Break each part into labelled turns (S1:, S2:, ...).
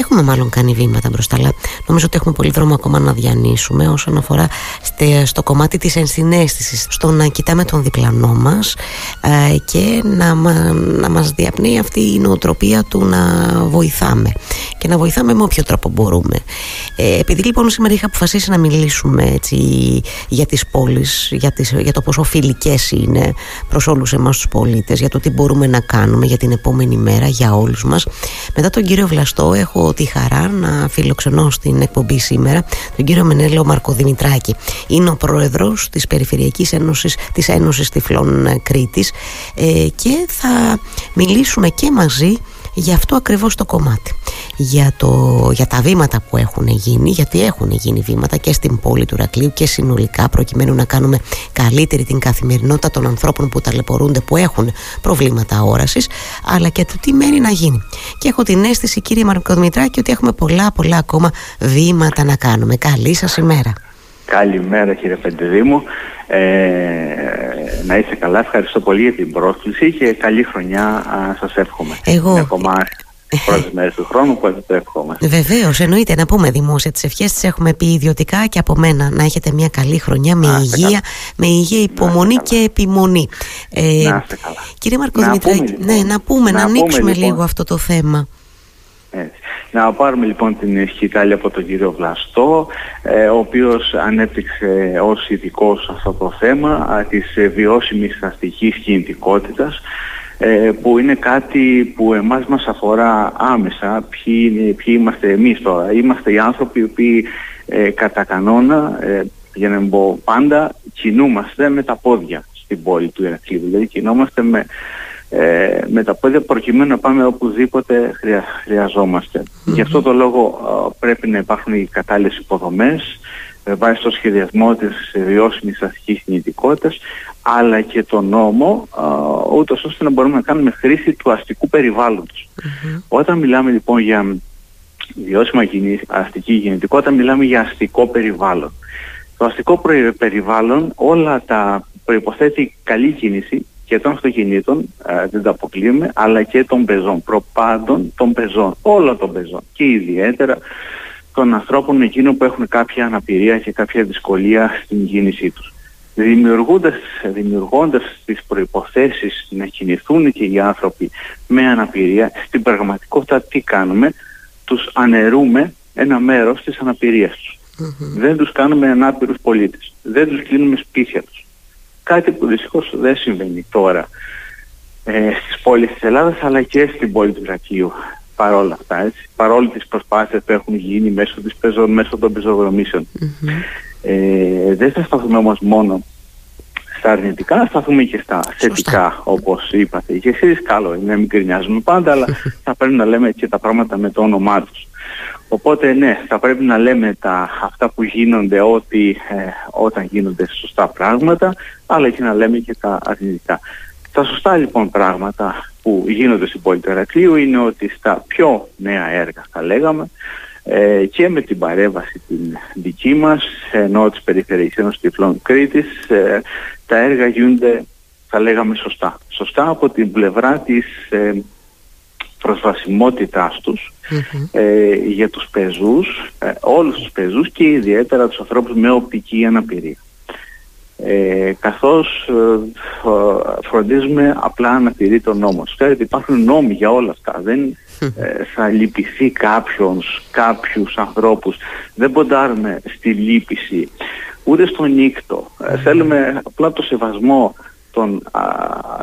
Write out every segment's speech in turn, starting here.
S1: Έχουμε μάλλον κάνει βήματα μπροστά, αλλά νομίζω ότι έχουμε πολύ δρόμο ακόμα να διανύσουμε όσον αφορά στο κομμάτι της ενσυναίσθησης, στο να κοιτάμε τον διπλανό μας ε, και να, να μας διαπνέει αυτή η νοοτροπία του να βοηθάμε και να βοηθάμε με όποιο τρόπο μπορούμε. Ε, επειδή λοιπόν σήμερα είχα αποφασίσει να μιλήσουμε έτσι, για τις πόλεις, για, τις, για το πόσο φιλικές είναι προς όλους εμάς τους πολίτες, για το τι μπορούμε να κάνουμε για την επόμενη μέρα, για όλους μας. Μετά τον κύριο Βλαστό έχω τη χαρά να φιλοξενώ στην εκπομπή σήμερα τον κύριο Μενέλο Μαρκοδημητράκη. Είναι ο πρόεδρος της Περιφερειακής Ένωσης, της Ένωσης Τυφλών Κρήτης ε, και θα μιλήσουμε και μαζί για αυτό ακριβώς το κομμάτι. Για, το, για τα βήματα που έχουν γίνει γιατί έχουν γίνει βήματα και στην πόλη του Ρακλείου και συνολικά προκειμένου να κάνουμε καλύτερη την καθημερινότητα των ανθρώπων που ταλαιπωρούνται που έχουν προβλήματα όρασης αλλά και το τι μένει να γίνει. Και έχω την αίσθηση κύριε Μαρκοδημητράκη ότι έχουμε πολλά πολλά ακόμα βήματα να κάνουμε. Καλή σας ημέρα
S2: Καλημέρα κύριε Πεντεδήμου ε, να είστε καλά, ευχαριστώ πολύ για την πρόσκληση και καλή χρονιά α, σας εύχομαι.
S1: Εγώ...
S2: Είναι ακόμα πρώτες μέρες του χρόνου που το εύχομαι.
S1: Βεβαίως, εννοείται να πούμε δημόσια τις ευχές τις έχουμε πει ιδιωτικά και από μένα να έχετε μια καλή χρονιά με υγεία, με υγεία, υπομονή και επιμονή.
S2: Ε, να είστε καλά.
S1: Κύριε Μαρκό Δημητράκη, λοιπόν. ναι, να πούμε, να, να ανοίξουμε λοιπόν. λίγο αυτό το θέμα.
S2: Έτσι. Να πάρουμε λοιπόν την σκητάλη από τον κύριο Βλαστό, ε, ο οποίος ανέπτυξε ως ειδικό σε αυτό το θέμα της ε, βιώσιμης αστικής κινητικότητας, ε, που είναι κάτι που εμάς μας αφορά άμεσα, ποιοι, είναι, ποιοι είμαστε εμείς τώρα. Είμαστε οι άνθρωποι οι οποίοι κατά κανόνα, για να πω πάντα, κινούμαστε με τα πόδια στην πόλη του Ηρακλείδου. Δηλαδή κινούμαστε με ε, με τα πόδια προκειμένου να πάμε οπουδήποτε χρεια, χρειαζομαστε Γι' αυτό το λόγο πρέπει να υπάρχουν οι κατάλληλες υποδομές με βάση το σχεδιασμό της βιώσιμης αστικής κινητικότητας αλλά και το νόμο ούτω ούτως ώστε να μπορούμε να κάνουμε χρήση του αστικού Όταν μιλάμε λοιπόν για βιώσιμη αστική κινητικότητα μιλάμε για αστικό περιβάλλον. Το αστικό περιβάλλον όλα τα προϋποθέτει καλή κίνηση και των αυτοκινήτων, ε, δεν τα αποκλείουμε, αλλά και των πεζών, προπάντων των πεζών, όλων των πεζών και ιδιαίτερα των ανθρώπων εκείνων που έχουν κάποια αναπηρία και κάποια δυσκολία στην κίνησή τους. Δημιουργώντας, δημιουργώντας τις προϋποθέσεις να κινηθούν και οι άνθρωποι με αναπηρία, στην πραγματικότητα τι κάνουμε, τους αναιρούμε ένα μέρος της αναπηρίας τους. Δεν τους κάνουμε ανάπηρους πολίτες, δεν τους κλείνουμε σπίτια τους. Κάτι που δυστυχώς δεν συμβαίνει τώρα ε, στις πόλεις της Ελλάδας αλλά και στην πόλη του Ηρακλείου παρόλα αυτά, έτσι, παρόλο τις προσπάθειες που έχουν γίνει μέσω, της πεζο, μέσω των πεζοδρομήσεων. Ε, δεν θα σταθούμε όμως μόνο στα αρνητικά, θα σταθούμε και στα θετικά όπως είπατε και εσείς. Καλό είναι να μην κρινιάζουμε πάντα, αλλά θα πρέπει να λέμε και τα πράγματα με το όνομά τους. Οπότε ναι, θα πρέπει να λέμε τα, αυτά που γίνονται ότι, ε, όταν γίνονται σωστά πράγματα, αλλά και να λέμε και τα αρνητικά. Τα σωστά λοιπόν πράγματα που γίνονται στην πόλη του Ερακλείου είναι ότι στα πιο νέα έργα θα λέγαμε ε, και με την παρέμβαση την δική μας, ενώ της Περιφερειακής Ένωσης Τυφλών Κρήτης, ε, τα έργα γίνονται θα λέγαμε σωστά. Σωστά από την πλευρά της ε, προσβασιμότητάς τους ε, για τους πεζούς, ε, όλους τους πεζούς και ιδιαίτερα τους ανθρώπους με οπτική αναπηρία. Ε, καθώς ε, φροντίζουμε απλά να τηρεί τον νόμο. Ξέρετε υπάρχουν νόμοι για όλα αυτά. Δεν ε, θα λυπηθεί κάποιους, κάποιους ανθρώπους. Δεν ποντάρουμε στη λύπηση ούτε στον νύκτο. θέλουμε απλά το σεβασμό των, α,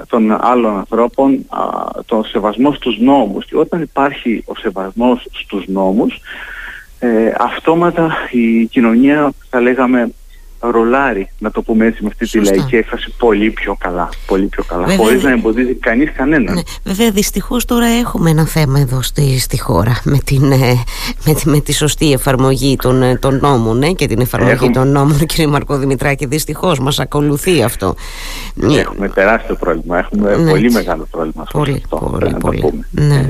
S2: των άλλων ανθρώπων, α, τον σεβασμό στους νόμους. Και όταν υπάρχει ο σεβασμός στους νόμους, ε, αυτόματα η κοινωνία θα λέγαμε ρολάρει, να το πούμε έτσι με αυτή τη λαϊκή έκφραση, πολύ πιο καλά. Πολύ πιο καλά. Χωρίς να εμποδίζει κανείς κανέναν. Ναι.
S1: Βέβαια, δυστυχώς τώρα έχουμε ένα θέμα εδώ στη, στη χώρα με, την, ε, με, τη, με τη σωστή εφαρμογή των, ε, των νόμων ε, και την εφαρμογή έχουμε... των νόμων, κύριε Μαρκό Δημητράκη. Δυστυχώς μας ακολουθεί αυτό.
S2: Έχουμε τεράστιο πρόβλημα. Έχουμε ναι. πολύ μεγάλο πρόβλημα.
S1: Πολύ, αυτό, πολύ, πολύ. Το πούμε.
S2: Ναι.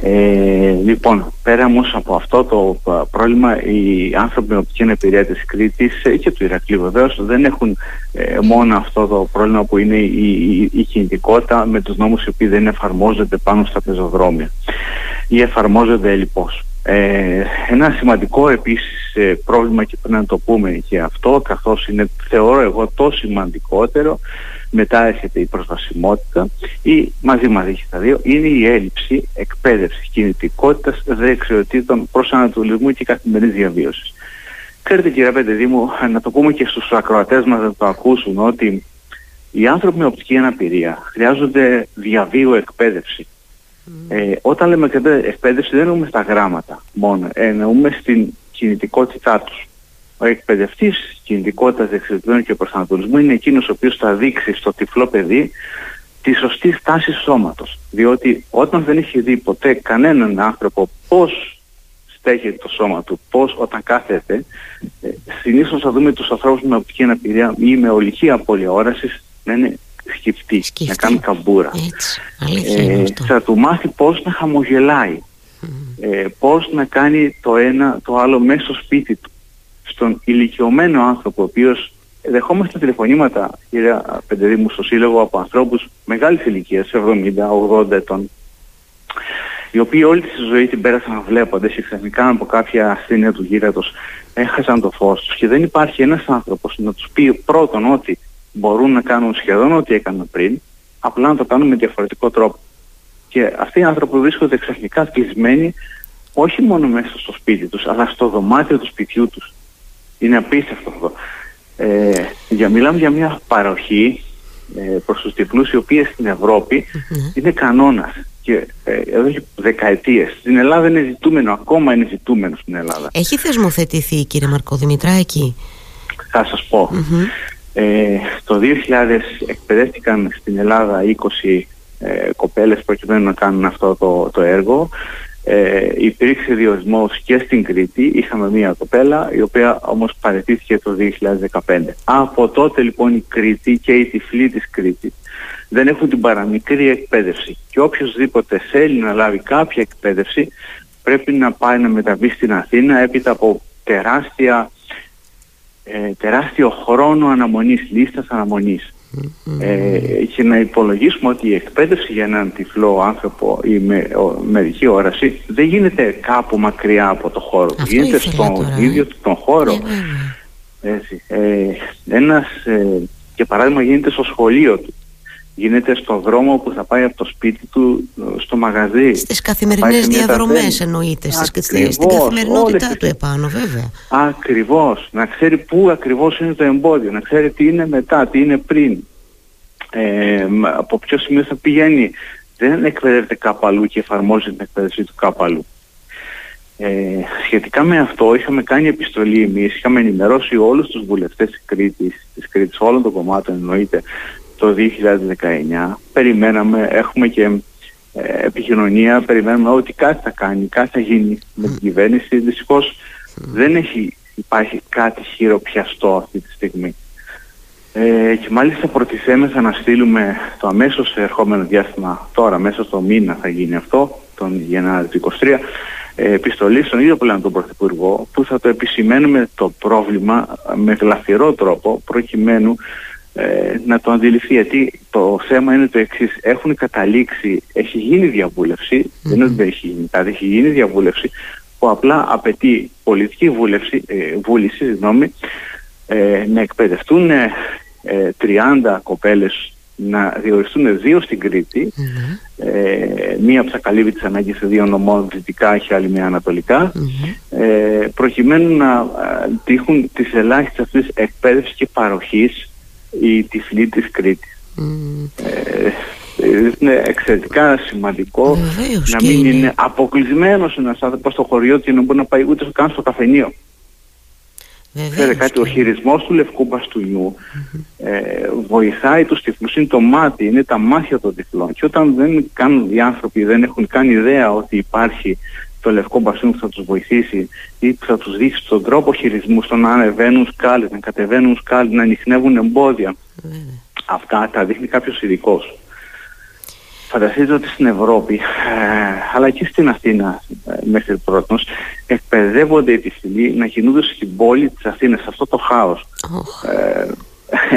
S2: Ε, λοιπόν, πέρα όμως από αυτό το πρόβλημα, οι άνθρωποι με οπτική αναπηρία τη Κρήτη και του Ηρακλείου βεβαίως δεν έχουν ε, μόνο αυτό το πρόβλημα που είναι η, η, η κινητικότητα με τους νόμους οι οποίοι δεν εφαρμόζονται πάνω στα πεζοδρόμια ή εφαρμόζονται λοιπόν. Ε, ένα σημαντικό επίσης ε, πρόβλημα και πρέπει να το πούμε και αυτό καθώς είναι θεωρώ εγώ το σημαντικότερο μετά έρχεται η προσβασιμότητα ή μαζί μαζί έχει τα δύο είναι η έλλειψη εκπαίδευσης κινητικότητας δεξιοτήτων προσανατολισμού και καθημερινής διαβίωσης. Ξέρετε κύριε Πέντε μου, να το πούμε και στους ακροατές μας να το ακούσουν ότι οι άνθρωποι με οπτική αναπηρία χρειάζονται διαβίου εκπαίδευση. Ε, όταν λέμε εκπαίδευση δεν εννοούμε στα γράμματα μόνο, εννοούμε στην κινητικότητά τους. Ο εκπαιδευτής κινητικότητας δεξιοτήτων και προσανατολισμού είναι εκείνος ο οποίος θα δείξει στο τυφλό παιδί τη σωστή στάση σώματος. Διότι όταν δεν έχει δει ποτέ κανέναν άνθρωπο πώς στέκεται το σώμα του, πώς όταν κάθεται, ε, συνήθως θα δούμε τους ανθρώπους με οπτική αναπηρία ή με ολική απώλεια όρασης να είναι σκεφτεί, να κάνει καμπούρα.
S1: ε,
S2: θα του μάθει πώς να χαμογελάει, ε, πώς να κάνει το ένα το άλλο μέσα στο σπίτι του. Στον ηλικιωμένο άνθρωπο, ο οποίος δεχόμαστε τηλεφωνήματα, κύριε Πεντεδίμου, στο Σύλλογο από ανθρώπους μεγάλης ηλικίας, 70-80 ετών, οι οποίοι όλη τη ζωή την πέρασαν βλέποντας και ξαφνικά από κάποια ασθένεια του γύρατος έχασαν το φως τους και δεν υπάρχει ένας άνθρωπος να τους πει πρώτον ότι μπορούν να κάνουν σχεδόν ό,τι έκαναν πριν, απλά να το κάνουν με διαφορετικό τρόπο. Και αυτοί οι άνθρωποι βρίσκονται ξαφνικά κλεισμένοι όχι μόνο μέσα στο σπίτι τους, αλλά στο δωμάτιο του σπιτιού τους. Είναι απίστευτο αυτό. Ε, για, μιλάμε για μια παροχή ε, προς τους τυφλούς οι οποίες στην ευρωπη είναι κανόνας και ε, εδώ και δεκαετίες. Στην Ελλάδα είναι ζητούμενο, ακόμα είναι ζητούμενο στην Ελλάδα.
S1: Έχει θεσμοθετηθεί κύριε Μαρκοδημητράκη.
S2: Θα σας πω. Ε, το 2000 εκπαιδεύτηκαν στην Ελλάδα 20 ε, κοπέλες προκειμένου να κάνουν αυτό το, το έργο. Ε, υπήρξε διορισμός και στην Κρήτη. Είχαμε μία κοπέλα η οποία όμως παρετήθηκε το 2015. Από τότε λοιπόν η Κρήτη και οι τυφλοί της Κρήτης δεν έχουν την παραμικρή εκπαίδευση. Και οποιοδήποτε θέλει να λάβει κάποια εκπαίδευση πρέπει να πάει να μεταβεί στην Αθήνα έπειτα από τεράστια ε, τεράστιο χρόνο αναμονής, λίστας Ε, και να υπολογίσουμε ότι η εκπαίδευση για έναν τυφλό άνθρωπο ή με ο, μερική όραση δεν γίνεται κάπου μακριά από το χώρο.
S1: Αυτό
S2: γίνεται στον
S1: ε.
S2: ίδιο τον χώρο.
S1: Ε,
S2: Έτσι. Ε, ένας, ε, και παράδειγμα γίνεται στο σχολείο του γίνεται στον δρόμο που θα πάει από το σπίτι του ε, στο μαγαζί.
S1: Στις καθημερινές διαδρομές εννοείται, στις, στην καθημερινότητά του επάνω βέβαια.
S2: Ακριβώς, να ξέρει πού ακριβώς είναι το εμπόδιο, να ξέρει τι είναι μετά, τι είναι πριν, ε, από ποιο σημείο θα πηγαίνει. Δεν εκπαιδεύεται κάπου αλλού και εφαρμόζει την εκπαίδευση του κάπου αλλού. Ε, σχετικά με αυτό είχαμε κάνει επιστολή εμείς, είχαμε ενημερώσει όλους τους βουλευτές της Κρήτης, της Κρήτης όλων των κομμάτων εννοείται, το 2019. Περιμέναμε, έχουμε και ε, επικοινωνία, περιμένουμε ότι κάτι θα κάνει, κάτι θα γίνει με την κυβέρνηση. Δυστυχώς δεν έχει υπάρχει κάτι χειροπιαστό αυτή τη στιγμή. Ε, και μάλιστα προτιθέμεθα να στείλουμε το αμέσως ερχόμενο διάστημα, τώρα μέσα στο μήνα θα γίνει αυτό, τον Γενάρη του 2023, ε, επιστολή στον ίδιο πλέον τον Πρωθυπουργό που θα το επισημαίνουμε το πρόβλημα με γλαφυρό τρόπο προκειμένου ε, να το αντιληφθεί γιατί το θέμα είναι το εξής. Έχουν καταλήξει, έχει γίνει διαβούλευση, δεν είναι ότι δεν έχει γίνει κάτι, έχει γίνει διαβούλευση που απλά απαιτεί πολιτική βούλευση, ε, βούληση συγγνώμη, ε, να εκπαιδευτούν 30 κοπέλες να διοριστούν δύο στην Κρήτη. Ε, μία που θα καλύβει τις ανάγκες σε δύο νομών δυτικά και άλλη μια ανατολικα ε, προκειμένου να τύχουν τις ελάχιστες αυτές εκπαίδευσης και παροχής η τυφλή της Κρήτης. Ε, είναι εξαιρετικά σημαντικό να μην είναι, αποκλεισμένος ένας άνθρωπος στο χωριό του να μπορεί να πάει ούτε καν στο καφενείο. Ξέρετε κάτι, ο χειρισμός του λευκού μπαστούνιου ε, βοηθάει τους τυφλούς, είναι το μάτι, είναι τα μάτια των τυφλών και όταν δεν κάνουν οι άνθρωποι, δεν έχουν καν ιδέα ότι υπάρχει το λευκό μπαστούνι που θα τους βοηθήσει ή που θα τους δείξει τον τρόπο χειρισμού στο να ανεβαίνουν σκάλες, να κατεβαίνουν σκάλες, να ανοιχνεύουν εμπόδια. Αυτά τα δείχνει κάποιος ειδικός. Φανταστείτε ότι στην Ευρώπη, ε, αλλά και στην Αθήνα ε, μέχρι πρώτος, εκπαιδεύονται οι τυφλοί να κινούνται στην πόλη της Αθήνας, σε αυτό το χάος.
S1: Ε,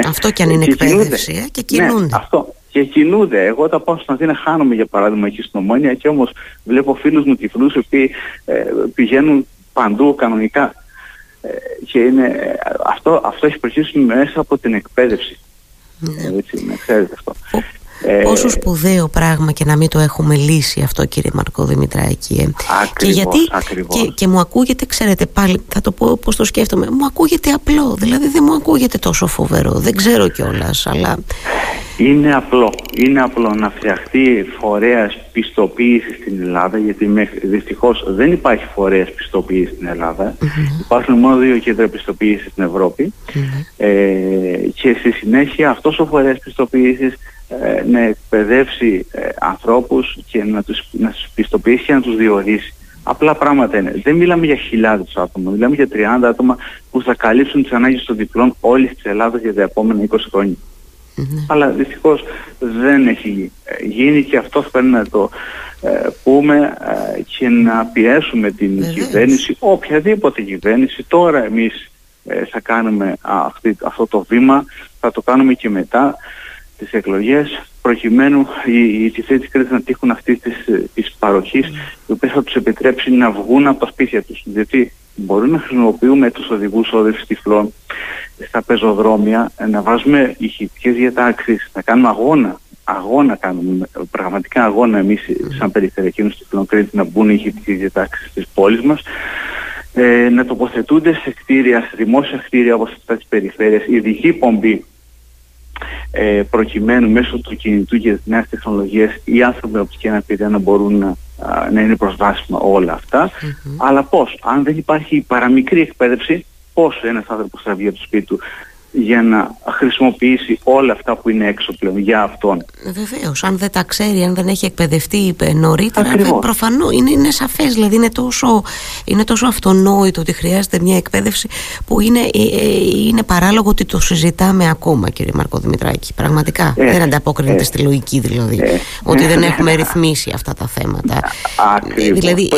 S1: αυτό κι αν είναι εκπαίδευση, ε, και κινούνται.
S2: Ναι, αυτό. Και κινούνται. Εγώ όταν πάω στην Αθήνα χάνομαι για παράδειγμα εκεί στην Ομόνια και όμως βλέπω φίλους μου τυφλούς οι οποίοι ε, πηγαίνουν παντού κανονικά. Ε, και είναι, αυτό, αυτό έχει προχωρήσει μέσα από την εκπαίδευση. Ναι. Έτσι, να ξέρετε αυτό.
S1: Ε, Πόσο σπουδαίο πράγμα και να μην το έχουμε λύσει αυτό κύριε Μαρκό Δημητράκη ε. και γιατί και, και, μου ακούγεται ξέρετε πάλι θα το πω πως το σκέφτομαι μου ακούγεται απλό δηλαδή δεν μου ακούγεται τόσο φοβερό δεν ξέρω κιόλας, αλλά
S2: είναι απλό. Είναι απλό να φτιαχτεί φορέας πιστοποίησης στην Ελλάδα γιατί δυστυχώς δεν υπάρχει φορέας πιστοποίησης στην ελλαδα υπάρχουν μόνο δύο κέντρα πιστοποίησης στην ευρωπη ε, και στη συνέχεια αυτός ο φορέας πιστοποίησης ε, να εκπαιδεύσει ε, ανθρώπους και να τους, να τους πιστοποιήσει και να τους διορίσει. Απλά πράγματα είναι. Δεν μιλάμε για χιλιάδες άτομα, μιλάμε για 30 άτομα που θα καλύψουν τις ανάγκες των διπλών όλης της Ελλάδας για τα επόμενα 20 χρονια Αλλά δυστυχώς δεν έχει γίνει και αυτό πρέπει να το ε, πούμε και να πιέσουμε την κυβέρνηση, οποιαδήποτε κυβέρνηση. Τώρα εμείς θα κάνουμε αυτό το βήμα, θα το κάνουμε και μετά τις εκλογές προκειμένου οι, οι τυφλοί της Κρήτης να τύχουν αυτής της, της παροχής η οποία θα τους επιτρέψει να βγουν από τα σπίτια τους. Γιατί μπορούμε να χρησιμοποιούμε τους οδηγούς όδευσης τυφλών στα πεζοδρόμια, να βάζουμε ηχητικές διατάξεις, να κάνουμε αγώνα. Αγώνα κάνουμε, πραγματικά αγώνα εμείς σαν περιφερειακοί τυφλών Κρήτη να μπουν οι ηχητικές διατάξεις στις πόλεις μας. Ε, να τοποθετούνται σε κτίρια, σε δημόσια κτίρια όπως αυτά της περιφέρειας, ειδική πομπή ε, προκειμένου μέσω του κινητού και της νέας τεχνολογίας οι άνθρωποι με οπτική αναπηρία να μπορούν να, να είναι προσβάσιμα όλα Αλλά πώς, αν δεν υπάρχει παραμικρή εκπαίδευση, πώς ένας άνθρωπος θα βγει από το σπίτι του για να χρησιμοποιήσει όλα αυτά που είναι έξω πλέον για αυτόν.
S1: Βεβαίως, αν δεν τα ξέρει, αν δεν έχει εκπαιδευτεί νωρίτερα, προφανώς είναι, είναι σαφές. Δηλαδή είναι τόσο, είναι τόσο αυτονόητο ότι χρειάζεται μια εκπαίδευση που είναι, ε, ε, είναι παράλογο ότι το συζητάμε ακόμα, κύριε Μαρκό Δημητράκη. Πραγματικά ε, δεν ανταποκρίνεται ε, στη λογική δηλαδή. Ε, ότι δεν έχουμε ρυθμίσει αυτά τα θέματα.
S2: Ακριβώς. Δηλαδή,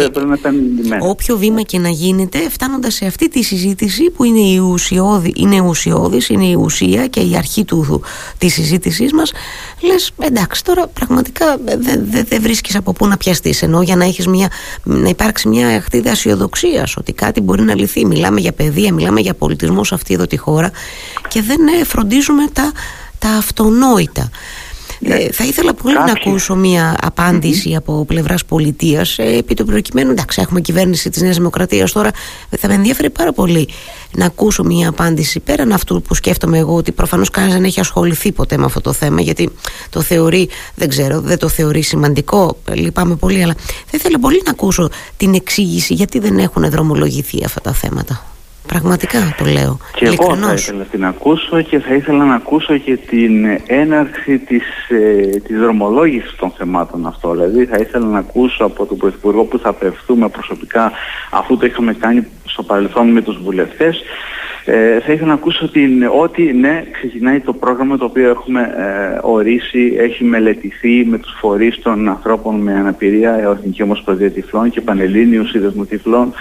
S1: όποιο βήμα και να γίνεται, φτάνοντας σε αυτή τη συζήτηση που είναι, η ουσιώδη, είναι ουσιώδης είναι η ουσία και η αρχή του, της συζήτησής μας. Λες εντάξει τώρα πραγματικά δεν δε, δε βρίσκεις από πού να πιαστείς ενώ για να, έχεις μια, να υπάρξει μια χτίδα αισιοδοξία ότι κάτι μπορεί να λυθεί. Μιλάμε για παιδεία, μιλάμε για πολιτισμό σε αυτή εδώ τη χώρα και δεν ε, φροντίζουμε τα, τα αυτονόητα ε, θα ήθελα πολύ να ακούσω μια απαντηση από πλευράς πολιτείας ε, επί του προκειμένου. Εντάξει, έχουμε κυβέρνηση της Νέας Δημοκρατίας τώρα. Θα με ενδιαφέρει πάρα πολύ να ακούσω μια απάντηση πέραν αυτού που σκέφτομαι εγώ ότι προφανώς κανένας δεν έχει ασχοληθεί ποτέ με αυτό το θέμα γιατί το θεωρεί, δεν ξέρω, δεν το θεωρεί σημαντικό. Λυπάμαι πολύ, αλλά θα ήθελα πολύ να ακούσω την εξήγηση γιατί δεν έχουν δρομολογηθεί αυτά τα θέματα. Πραγματικά το λέω.
S2: Και εγώ θα ήθελα να την ακούσω και θα ήθελα να ακούσω και την έναρξη της, ε, της δρομολόγησης των θεμάτων αυτό. Δηλαδή θα ήθελα να ακούσω από τον Πρωθυπουργό που θα απευθούμε προσωπικά αφού το είχαμε κάνει στο παρελθόν με τους βουλευτές ε, θα ήθελα να ακούσω την, ότι ναι, ξεκινάει το πρόγραμμα το οποίο έχουμε ε, ορίσει, έχει μελετηθεί με τους φορείς των ανθρώπων με αναπηρία, Εθνική Ομοσπονδία Τυφλών και Πανελλήνιου Σύνδεσμου Τυφλών,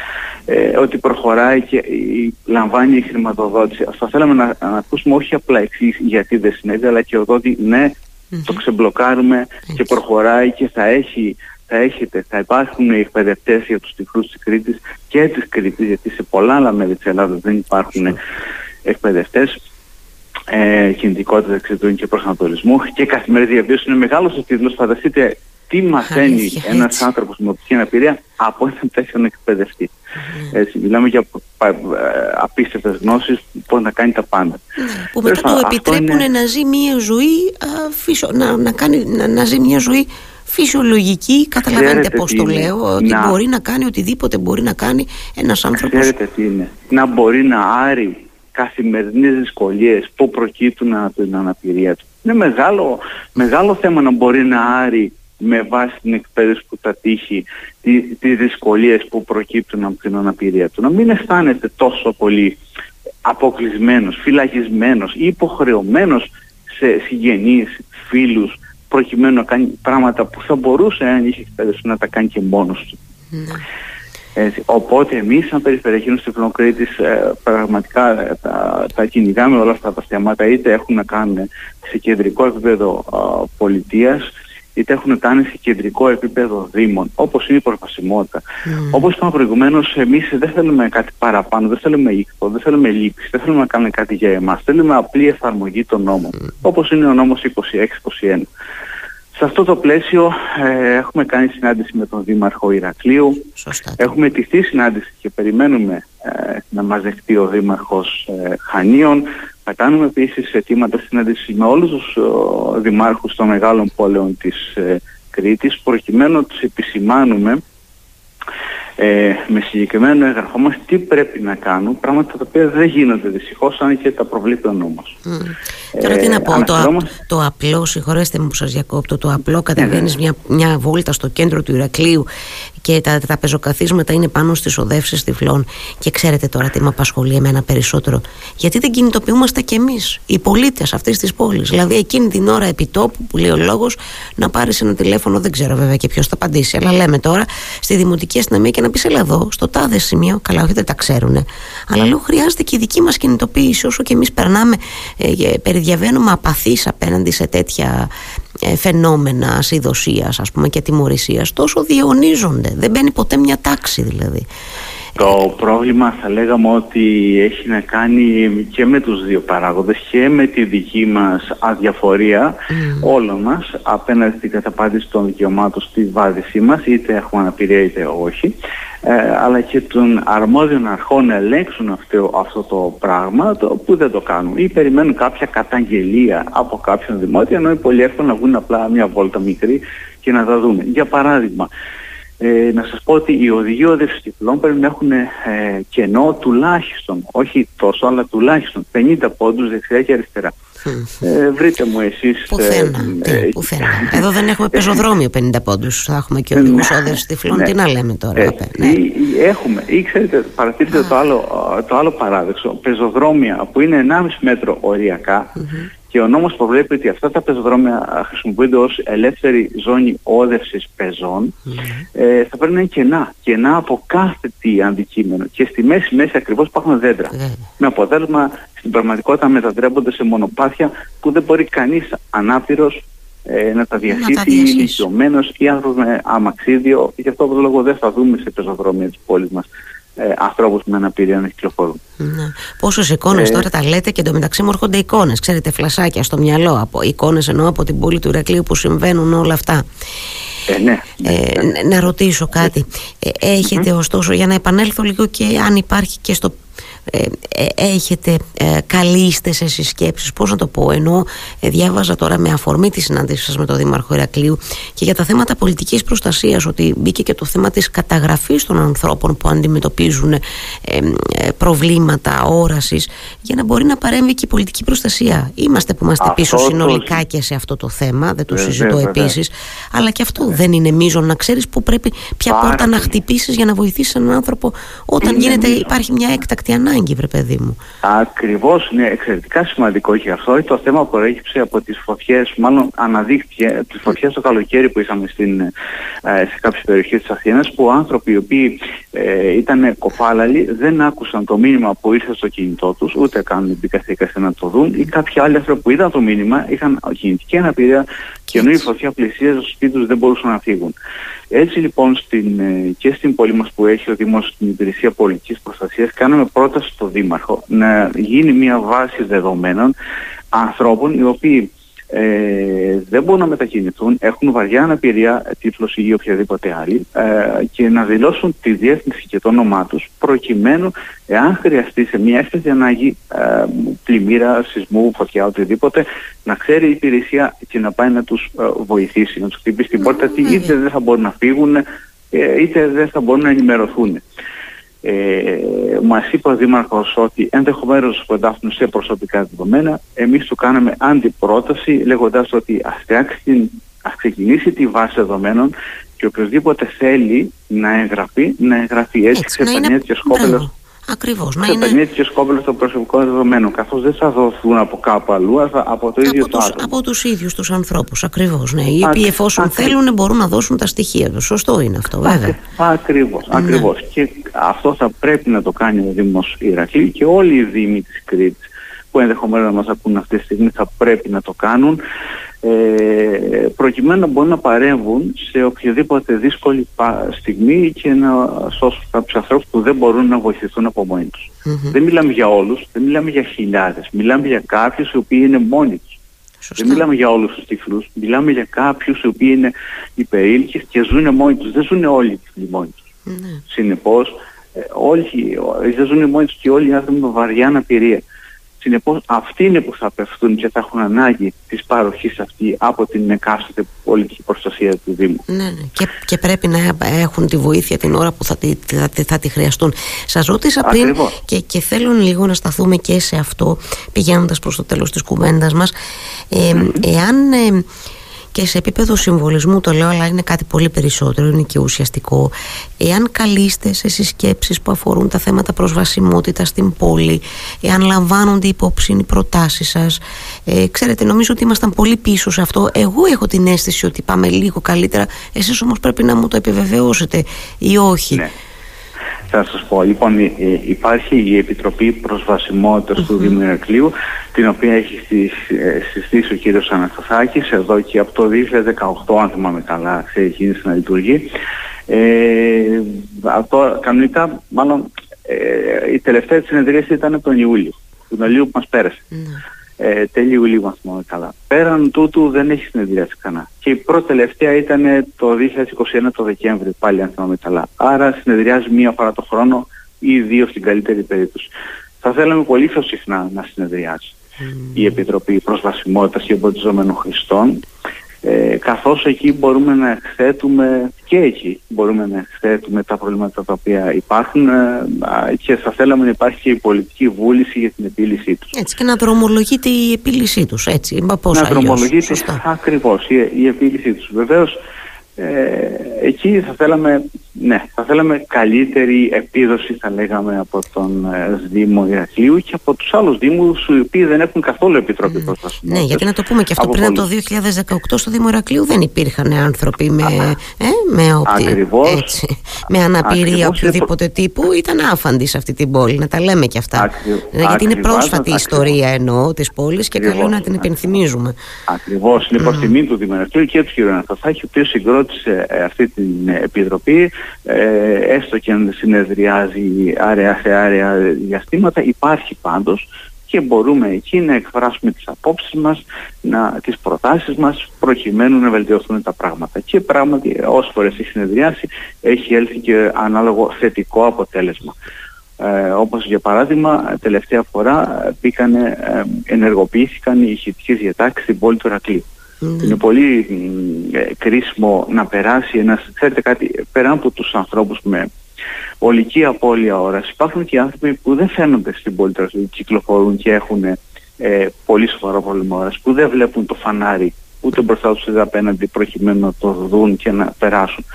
S2: ε, ότι προχωράει και η, λαμβάνει η χρηματοδότηση. Αυτό θέλαμε να, να ακούσουμε όχι απλά εξή γιατί δεν συνέβη, αλλά και εδώ ότι ναι, το ξεμπλοκάρουμε και προχωράει και θα έχει θα έχετε, θα υπάρχουν οι εκπαιδευτές για τους τυφλούς της Κρήτης και της Κρήτης, γιατί σε πολλά άλλα μέρη της Ελλάδας δεν υπάρχουν εκπαιδευτές ε, κινητικότητας εξαιτούν και προσανατολισμού και καθημερινή διαβίωση είναι μεγάλος ο τίτλος. Φανταστείτε τι μαθαίνει ένας άνθρωπος με οπτική αναπηρία από έναν τέτοιον εκπαιδευτή. Mm. Έτσι, μιλάμε για απίστευτες γνώσεις που να κάνει τα πάντα.
S1: Ναι, που μετά του επιτρέπουν να ζει μια ζωή, α, να, να, κάνει, να, να ζει μια ζωή φυσιολογική, καταλαβαίνετε πώς το λέω, ότι μπορεί να κάνει οτιδήποτε μπορεί να κάνει ένας άνθρωπος.
S2: Ξέρετε τι είναι. Να μπορεί να άρει καθημερινές δυσκολίες που προκύπτουν από την αναπηρία του. Είναι μεγάλο, μεγάλο θέμα να μπορεί να άρει με βάση την εκπαίδευση που θα τύχει τις τις δυσκολίες που προκύπτουν από την αναπηρία του. Να μην αισθάνεται τόσο πολύ αποκλεισμένος, φυλακισμένος ή υποχρεωμένος σε συγγενείς, φίλους, προκειμένου να κάνει πράγματα που θα μπορούσε αν είχε εκπαίδευση να τα κάνει και μόνος του. Ναι. Έτσι. Οπότε εμείς σαν Περιφερειακή στη Κρήτης ε, πραγματικά ε, τα, τα κυνηγάμε όλα αυτά τα θέματα είτε έχουν να κάνουν σε κεντρικό επίπεδο ε, πολιτείας είτε έχουν κάνει σε κεντρικό επίπεδο δήμων, όπως είναι η προφασιμότητα. Mm. Όπως είπαμε προηγουμένως, εμείς δεν θέλουμε κάτι παραπάνω, δεν θέλουμε ήχο, δεν θέλουμε λήψη, δεν θέλουμε να κάνουμε κάτι για εμάς. Θέλουμε απλή εφαρμογή των νόμων, mm. όπως είναι ο νόμος 26-21. Σε αυτό το πλαίσιο ε, έχουμε κάνει συνάντηση με τον Δήμαρχο Ηρακλείου.
S1: Σωστά.
S2: Έχουμε τηθεί συνάντηση και περιμένουμε ε, να μας δεχτεί ο Δήμαρχος ε, Χανίων. Θα κάνουμε επίσης αιτήματα συνάντηση με όλους τους ε, δημάρχους των μεγάλων πόλεων της ε, Κρήτης προκειμένου να τους επισημάνουμε ε, με συγκεκριμένο έγγραφό μας τι πρέπει να κάνουν, πράγματα τα οποία δεν γίνονται δυστυχώς αν και τα προβλέπει ο νόμος.
S1: Mm. Τώρα τι να πω, το, το απλό, συγχωρέστε μου που σας διακόπτω, το απλό καταβαίνεις μια, μια βόλτα στο κέντρο του Ηρακλείου και τα, τα πεζοκαθίσματα είναι πάνω στις οδεύσεις τυφλών. Και ξέρετε τώρα τι με απασχολεί εμένα περισσότερο. Γιατί δεν κινητοποιούμαστε κι εμείς οι πολίτες αυτής της πόλης. Δηλαδή εκείνη την ώρα επιτόπου που λέει ο λόγος να πάρεις ένα τηλέφωνο δεν ξέρω βέβαια και ποιος θα απαντήσει αλλά λέμε τώρα στη Δημοτική Αστυνομία και να πεις έλα εδώ στο τάδε σημείο καλά όχι δεν τα ξέρουν αλλά λέω χρειάζεται και η δική μας κινητοποίηση όσο και εμείς περνάμε ε, περιδιαβαίνουμε απαθείς απέναντι σε τέτοια ε, φαινόμενα ασυδοσίας ας πούμε και τιμωρησίας τόσο διαιωνίζονται. Δεν μπαίνει ποτέ μια τάξη δηλαδή
S2: το πρόβλημα θα λέγαμε ότι έχει να κάνει και με τους δύο παράγοντες και με τη δική μας αδιαφορία mm. όλων μας απέναντι στην καταπάτηση των δικαιωμάτων στη βάδισή μας είτε έχουμε αναπηρία είτε όχι ε, αλλά και των αρμόδιων αρχών να ελέγξουν αυτό, αυτό το πράγμα το, που δεν το κάνουν ή περιμένουν κάποια καταγγελία από κάποιον δημότιο ενώ είναι πολύ εύκολο να βγουν απλά μια βόλτα μικρή και να τα δούμε. Για παράδειγμα, ε, να σας πω ότι οι οδηγοί οδεύσεις τυφλών πρέπει να έχουν ε, κενό τουλάχιστον, όχι τόσο αλλά τουλάχιστον 50 πόντους δεξιά και αριστερά. Ε, βρείτε μου εσείς...
S1: Πουθένα, ε, ε, πουθένα. Εδώ δεν έχουμε πεζοδρόμιο 50 πόντους, θα έχουμε και οδηγούς ναι, οδεύσεις τυφλών, ναι. τι να λέμε τώρα. Ε,
S2: ναι. Έχουμε, ή ξέρετε, παρατηρείτε το άλλο, το άλλο παράδεξο, πεζοδρόμια που είναι 1,5 μέτρο οριακά και ο νόμος προβλέπει ότι αυτά τα πεζοδρόμια χρησιμοποιούνται ως ελεύθερη ζώνη όδευσης πεζών. Ε, θα πρέπει να είναι κενά, κενά από κάθε τι αντικείμενο. Και στη μέση μέση ακριβώς υπάρχουν δέντρα. Με αποτέλεσμα στην πραγματικότητα μετατρέπονται σε μονοπάτια που δεν μπορεί κανείς ανάπηρος ε, να τα διασύσει ή ηλικιωμένος ή άνθρωπος με αμαξίδιο. Γι' αυτό το λόγο δεν θα δούμε σε πεζοδρόμια της πόλης μας ε, ανθρώπους με αναπηρία να κυκλοφορούν.
S1: Ναι. Πόσε εικόνες ε, τώρα τα λέτε και εντωμεταξύ μου έρχονται εικόνες. Ξέρετε, φλασάκια στο μυαλό από εικόνες ενώ από την πόλη του Ηρακλείου που συμβαίνουν όλα αυτά.
S2: Ε, ναι, ναι, ε,
S1: ναι. Να ρωτήσω κάτι. Ε, έχετε ωστόσο, για να επανέλθω λίγο και αν υπάρχει και στο ε, ε, έχετε ε, καλείστε σε συσκέψεις πώς να το πω ενώ ε, διάβαζα τώρα με αφορμή τη συνάντηση σας με τον Δήμαρχο Ηρακλείου και για τα θέματα πολιτικής προστασίας ότι μπήκε και το θέμα της καταγραφής των ανθρώπων που αντιμετωπίζουν προβλήματα όρασης για να μπορεί να παρέμβει και η πολιτική προστασία. Είμαστε που είμαστε πίσω συνολικά και σε αυτό το θέμα δεν το συζητώ επίσης αλλά και αυτό δεν είναι μείζον να ξέρεις που πρέπει ποια πόρτα να χτυπήσεις για να βοηθήσεις έναν άνθρωπο όταν γίνεται, υπάρχει μια έκτακτη ανάγκη ανάγκη, βρε παιδί μου.
S2: Ακριβώς, είναι εξαιρετικά σημαντικό και αυτό. Το θέμα προέκυψε από τις φωτιές, μάλλον αναδείχθηκε τις φωτιές το καλοκαίρι που είχαμε στην, ε, σε κάποιες περιοχές της Αθήνας, που άνθρωποι οι οποίοι ε, ήταν κοφάλαλοι δεν άκουσαν το μήνυμα που ήρθε στο κινητό τους, ούτε καν δικαστήκασαν να το δουν, ή κάποιοι άλλοι άνθρωποι που είδαν το μήνυμα είχαν κινητική αναπηρία και ενώ η φωτιά πλησίαζε στο σπίτι τους δεν μπορούσαν να φύγουν. Έτσι λοιπόν στην, ε, και στην πόλη μας που έχει ο Δήμος στην Υπηρεσία Πολιτικής Προστασίας κάναμε πρόταση στο Δήμαρχο να γίνει μια βάση δεδομένων ανθρώπων οι οποίοι ε, δεν μπορούν να μετακινηθούν, έχουν βαριά αναπηρία, τύφλωση ή οποιαδήποτε άλλη ε, και να δηλώσουν τη διεύθυνση και το όνομά τους προκειμένου εάν χρειαστεί σε μια έκτακτη ανάγκη ε, πλημμύρα, σεισμού, φωτιά, οτιδήποτε να ξέρει η υπηρεσία και να πάει να τους ε, βοηθήσει, να τους χτυπήσει την πόρτα είτε δεν θα μπορούν να φύγουν ε, είτε δεν θα μπορούν να ενημερωθούν. Ε, Μας είπε ο Δήμαρχος ότι ενδεχομένως σκοντάφτουν σε προσωπικά δεδομένα. Εμείς του κάναμε αντιπρόταση λέγοντα ότι ας ξεκινήσει τη βάση δεδομένων και οποιοδήποτε θέλει να εγγραφεί, να εγγραφεί. Έτσι,
S1: έτσι ξεπερνάει και σκόπελος. Ακριβώς.
S2: Να είναι... και σκόπελο των προσωπικών δεδομένων, καθώς δεν θα δοθούν από κάπου αλλού, αλλά από το ίδιο
S1: από
S2: το
S1: τους,
S2: άτομο.
S1: Από τους ίδιους τους ανθρώπους, ακριβώς. Ναι. Οι οποίοι εφόσον θέλουν μπορούν να δώσουν τα στοιχεία τους. Σωστό είναι αυτό, βέβαια.
S2: Ακριβώς, ναι. ακριβώς. Και αυτό θα πρέπει να το κάνει ο Δήμος Ηρακλή και όλοι οι Δήμοι της Κρήτης που ενδεχομένως να μας ακούν αυτή τη στιγμή θα πρέπει να το κάνουν ε, προκειμένου να μπορούν να παρέμβουν σε οποιαδήποτε δύσκολη στιγμή και να σώσουν κάποιους ανθρώπους που δεν μπορούν να βοηθηθούν από μόνοι τους. Δεν μιλάμε για όλους, δεν μιλάμε για χιλιάδες, μιλάμε για κάποιους οι οποίοι είναι μόνοι τους. Δεν μιλάμε για όλους τους τυφλούς, μιλάμε για κάποιους οι οποίοι είναι υπερήλικες και ζουν μόνοι τους. Δεν ζουν όλοι οι μόνοι τους. Mm-hmm. Συνεπώς, ε, όλοι, δεν ζουν μόνοι τους και όλοι οι άνθρωποι με βαριά αναπηρία. Συνεπώς αυτοί είναι που θα πεφτούν και θα έχουν ανάγκη της παροχής αυτή από την εκάστοτε πολιτική προστασία του Δήμου.
S1: Ναι, ναι. Και, και πρέπει να έχουν τη βοήθεια την ώρα που θα τη, θα, θα τη χρειαστούν. Σας ρώτησα πριν και, και θέλω λίγο να σταθούμε και σε αυτό πηγαίνοντας προς το τέλος της κουβέντας μας. Ε, Εάν... Ε, και σε επίπεδο συμβολισμού το λέω αλλά είναι κάτι πολύ περισσότερο, είναι και ουσιαστικό. Εάν καλείστε σε συσκέψεις που αφορούν τα θέματα προσβασιμότητας στην πόλη εάν λαμβάνονται υπόψη οι προτάσεις σας ε, ξέρετε νομίζω ότι ήμασταν πολύ πίσω σε αυτό. Εγώ έχω την αίσθηση ότι πάμε λίγο καλύτερα. Εσείς όμως πρέπει να μου το επιβεβαιώσετε ή όχι.
S2: Ναι. Θα σας πω, λοιπόν υπάρχει η Επιτροπή Προσβασιμότητας του Δήμου Ηρακλείου την οποία έχει ε, συστήσει ο κύριος Αναστασάκης εδώ και από το 2018 αν θυμάμαι καλά ξεκίνησε να λειτουργεί. Ε, αυτό κανονικά μάλλον ε, η τελευταία συνεδρίαση ήταν τον Ιούλιο, τον Ιούλιο που μας πέρασε. Ναι ε, τέλη Ιουλίου, αν θυμάμαι καλά. Πέραν τούτου δεν έχει συνεδριάσει κανένα. Και η πρώτη τελευταία ήταν το 2021 το Δεκέμβρη, πάλι αν θυμάμαι καλά. Άρα συνεδριάζει μία φορά το χρόνο ή δύο στην καλύτερη περίπτωση. Θα θέλαμε πολύ πιο συχνά να συνεδριάσει η Επιτροπή Προσβασιμότητας και Εμποτιζόμενων Χρηστών ε, καθώς εκεί μπορούμε να εκθέτουμε και εκεί μπορούμε να εκθέτουμε τα προβλήματα τα οποία υπάρχουν ε, και θα θέλαμε να υπάρχει και η πολιτική βούληση για την επίλυσή τους.
S1: Έτσι και να δρομολογείται η επίλυσή τους, έτσι, πώς
S2: Να δρομολογείται ακριβώς η, η επίλυσή τους. Βεβαίως ε, εκεί θα θέλαμε, ναι, θα θέλαμε καλύτερη επίδοση θα λέγαμε από τον ε, Δήμο Ηρακλείου και από τους άλλους Δήμους οι οποίοι δεν έχουν καθόλου επιτροπή mm.
S1: Ναι, γιατί να το πούμε και αυτό πριν από το 2018 στο Δήμο Ηρακλείου δεν υπήρχαν άνθρωποι με, ε, με, οπτι... έτσι, με αναπηρία οποιοδήποτε τύπου ήταν άφαντοι σε αυτή την πόλη, να τα λέμε και αυτά. Ε, γιατί είναι πρόσφατη η ιστορία εννοώ της πόλης και καλό να την υπενθυμίζουμε.
S2: Ακριβώς, είναι προς τιμή του Δήμου Ηρακλείου και του κ. Αναστασάκη, ο οποίος συγκρότησε ε, αυτή την επιτροπή, ε, έστω και αν συνεδριάζει άρεα σε άρεα διαστήματα, υπάρχει πάντως και μπορούμε εκεί να εκφράσουμε τις απόψεις μας, να, τις προτάσεις μας προκειμένου να βελτιωθούν τα πράγματα. Και πράγματι όσες φορές έχει συνεδριάσει έχει έλθει και ανάλογο θετικό αποτέλεσμα. Ε, όπως για παράδειγμα τελευταία φορά πήγανε, ε, ενεργοποιήθηκαν οι ηχητικές διατάξεις στην πόλη του Ρακλείου. Ναι. Είναι πολύ ε, κρίσιμο να περάσει ένας, ξέρετε κάτι, πέρα από τους ανθρώπους με ολική απώλεια ώρας, υπάρχουν και άνθρωποι που δεν φαίνονται στην πόλη κυκλοφορούν και έχουν ε, πολύ σοβαρό πρόβλημα ώρας, που δεν βλέπουν το φανάρι ούτε μπροστά τους ούτε απέναντι προκειμένου να το δουν και να περάσουν.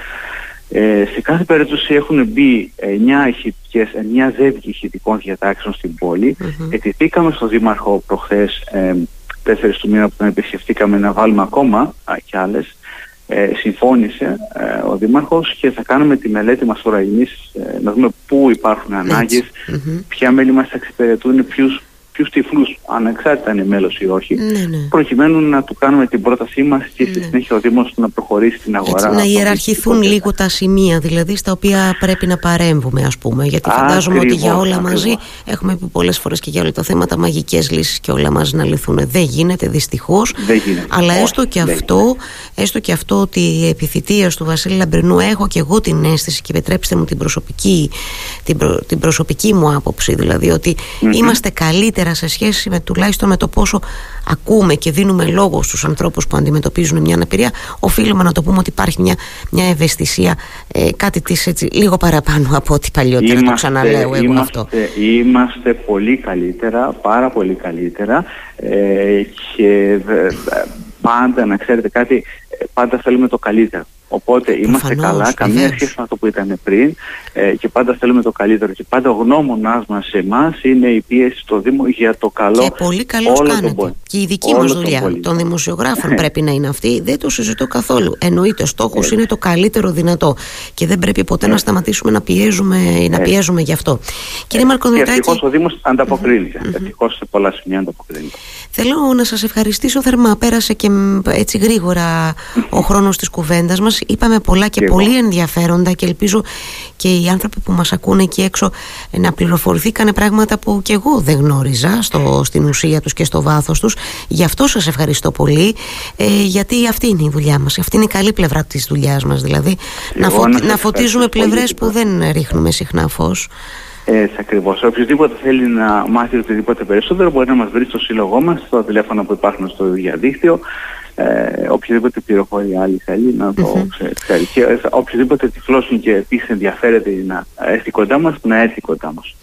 S2: Ε, σε κάθε περίπτωση έχουν μπει 9, ηχητικές, 9 ζεύγη ηχητικών διατάξεων στην πόλη. Mm-hmm. στον Δήμαρχο προχθές ε, 4 του μήνα που τον επισκεφτήκαμε να βάλουμε ακόμα α, κι άλλες ε, συμφώνησε ε, ο Δήμαρχος και θα κάνουμε τη μελέτη μας τώρα εμείς ε, να δούμε πού υπάρχουν ανάγκες, ποια μέλη μας θα εξυπηρετούν, ποιους ποιους τυφλούς, ανεξάρτητα είναι μέλος ή όχι, ναι, ναι. προκειμένου να του κάνουμε την πρότασή μας και στη ναι. συνέχεια ο Δήμος να προχωρήσει στην αγορά.
S1: Έτσι, να ιεραρχηθούν λίγο τα σημεία, δηλαδή στα οποία πρέπει να παρέμβουμε ας πούμε, γιατί φαντάζομαι ότι για όλα μαζί, έχουμε πει πολλές φορές και για όλα τα θέματα μαγικές λύσεις και όλα μαζί να λυθούν. Δεν γίνεται δυστυχώς, αλλά έστω και, αυτό, έστω και αυτό ότι η επιθυτεία του Βασίλη Λαμπρινού έχω και εγώ την αίσθηση και επιτρέψτε μου την προσωπική, την, την προσωπική μου άποψη, δηλαδή ότι είμαστε καλύτερα σε σχέση με τουλάχιστον με το πόσο ακούμε και δίνουμε λόγο στους ανθρώπους που αντιμετωπίζουν μια αναπηρία οφείλουμε να το πούμε ότι υπάρχει μια, μια ευαισθησία ε, κάτι της έτσι λίγο παραπάνω από ό,τι παλιότερα είμαστε, το ξαναλέω εγώ
S2: είμαστε,
S1: αυτό.
S2: Είμαστε πολύ καλύτερα, πάρα πολύ καλύτερα ε, και πάντα να ξέρετε κάτι πάντα θέλουμε το καλύτερο Οπότε είμαστε καλά, καμία σχέση με αυτό που ήταν πριν ε, και πάντα θέλουμε το καλύτερο. Και πάντα ο γνώμονάς μας σε εμάς είναι η πίεση στο Δήμο για το καλό.
S1: Και πολύ καλώ κάνετε. Τον... Και η δική μας δουλειά των, των δημοσιογράφων πρέπει να είναι αυτή. Δεν το συζητώ καθόλου. Εννοείται, στόχος είναι το καλύτερο δυνατό. Και δεν πρέπει ποτέ να σταματήσουμε να πιέζουμε, να πιέζουμε γι' αυτό.
S2: Κύριε Μαρκονοτάκη. Ευτυχώς ο Δήμος ανταποκρίνεται. Mm-hmm. Ευτυχώς σε πολλά σημεία ανταποκρίνεται.
S1: Θέλω να σας ευχαριστήσω θερμά. Πέρασε και έτσι γρήγορα ο χρόνος της κουβέντας μας. Είπαμε πολλά και, και πολύ εγώ. ενδιαφέροντα και ελπίζω και οι άνθρωποι που μας ακούνε εκεί έξω να πληροφορηθήκανε πράγματα που και εγώ δεν γνώριζα στο, στην ουσία τους και στο βάθος τους. Γι' αυτό σας ευχαριστώ πολύ, ε, γιατί αυτή είναι η δουλειά μας. Αυτή είναι η καλή πλευρά της δουλειάς μας. Δηλαδή, να, φω, να φωτίζουμε πλευρές που δεν ρίχνουμε συχνά φως.
S2: Έτσι ακριβώς. Οποιοδήποτε θέλει να μάθει οτιδήποτε περισσότερο μπορεί να μας βρει στο σύλλογό μας, στο τηλέφωνο που υπάρχουν στο διαδίκτυο. Ε, οποιοδήποτε πληροφορία άλλη θέλει να το ξέρει. Και οποιοδήποτε τυφλός και επίσης ενδιαφέρεται να έρθει κοντά μας, να έρθει κοντά μας.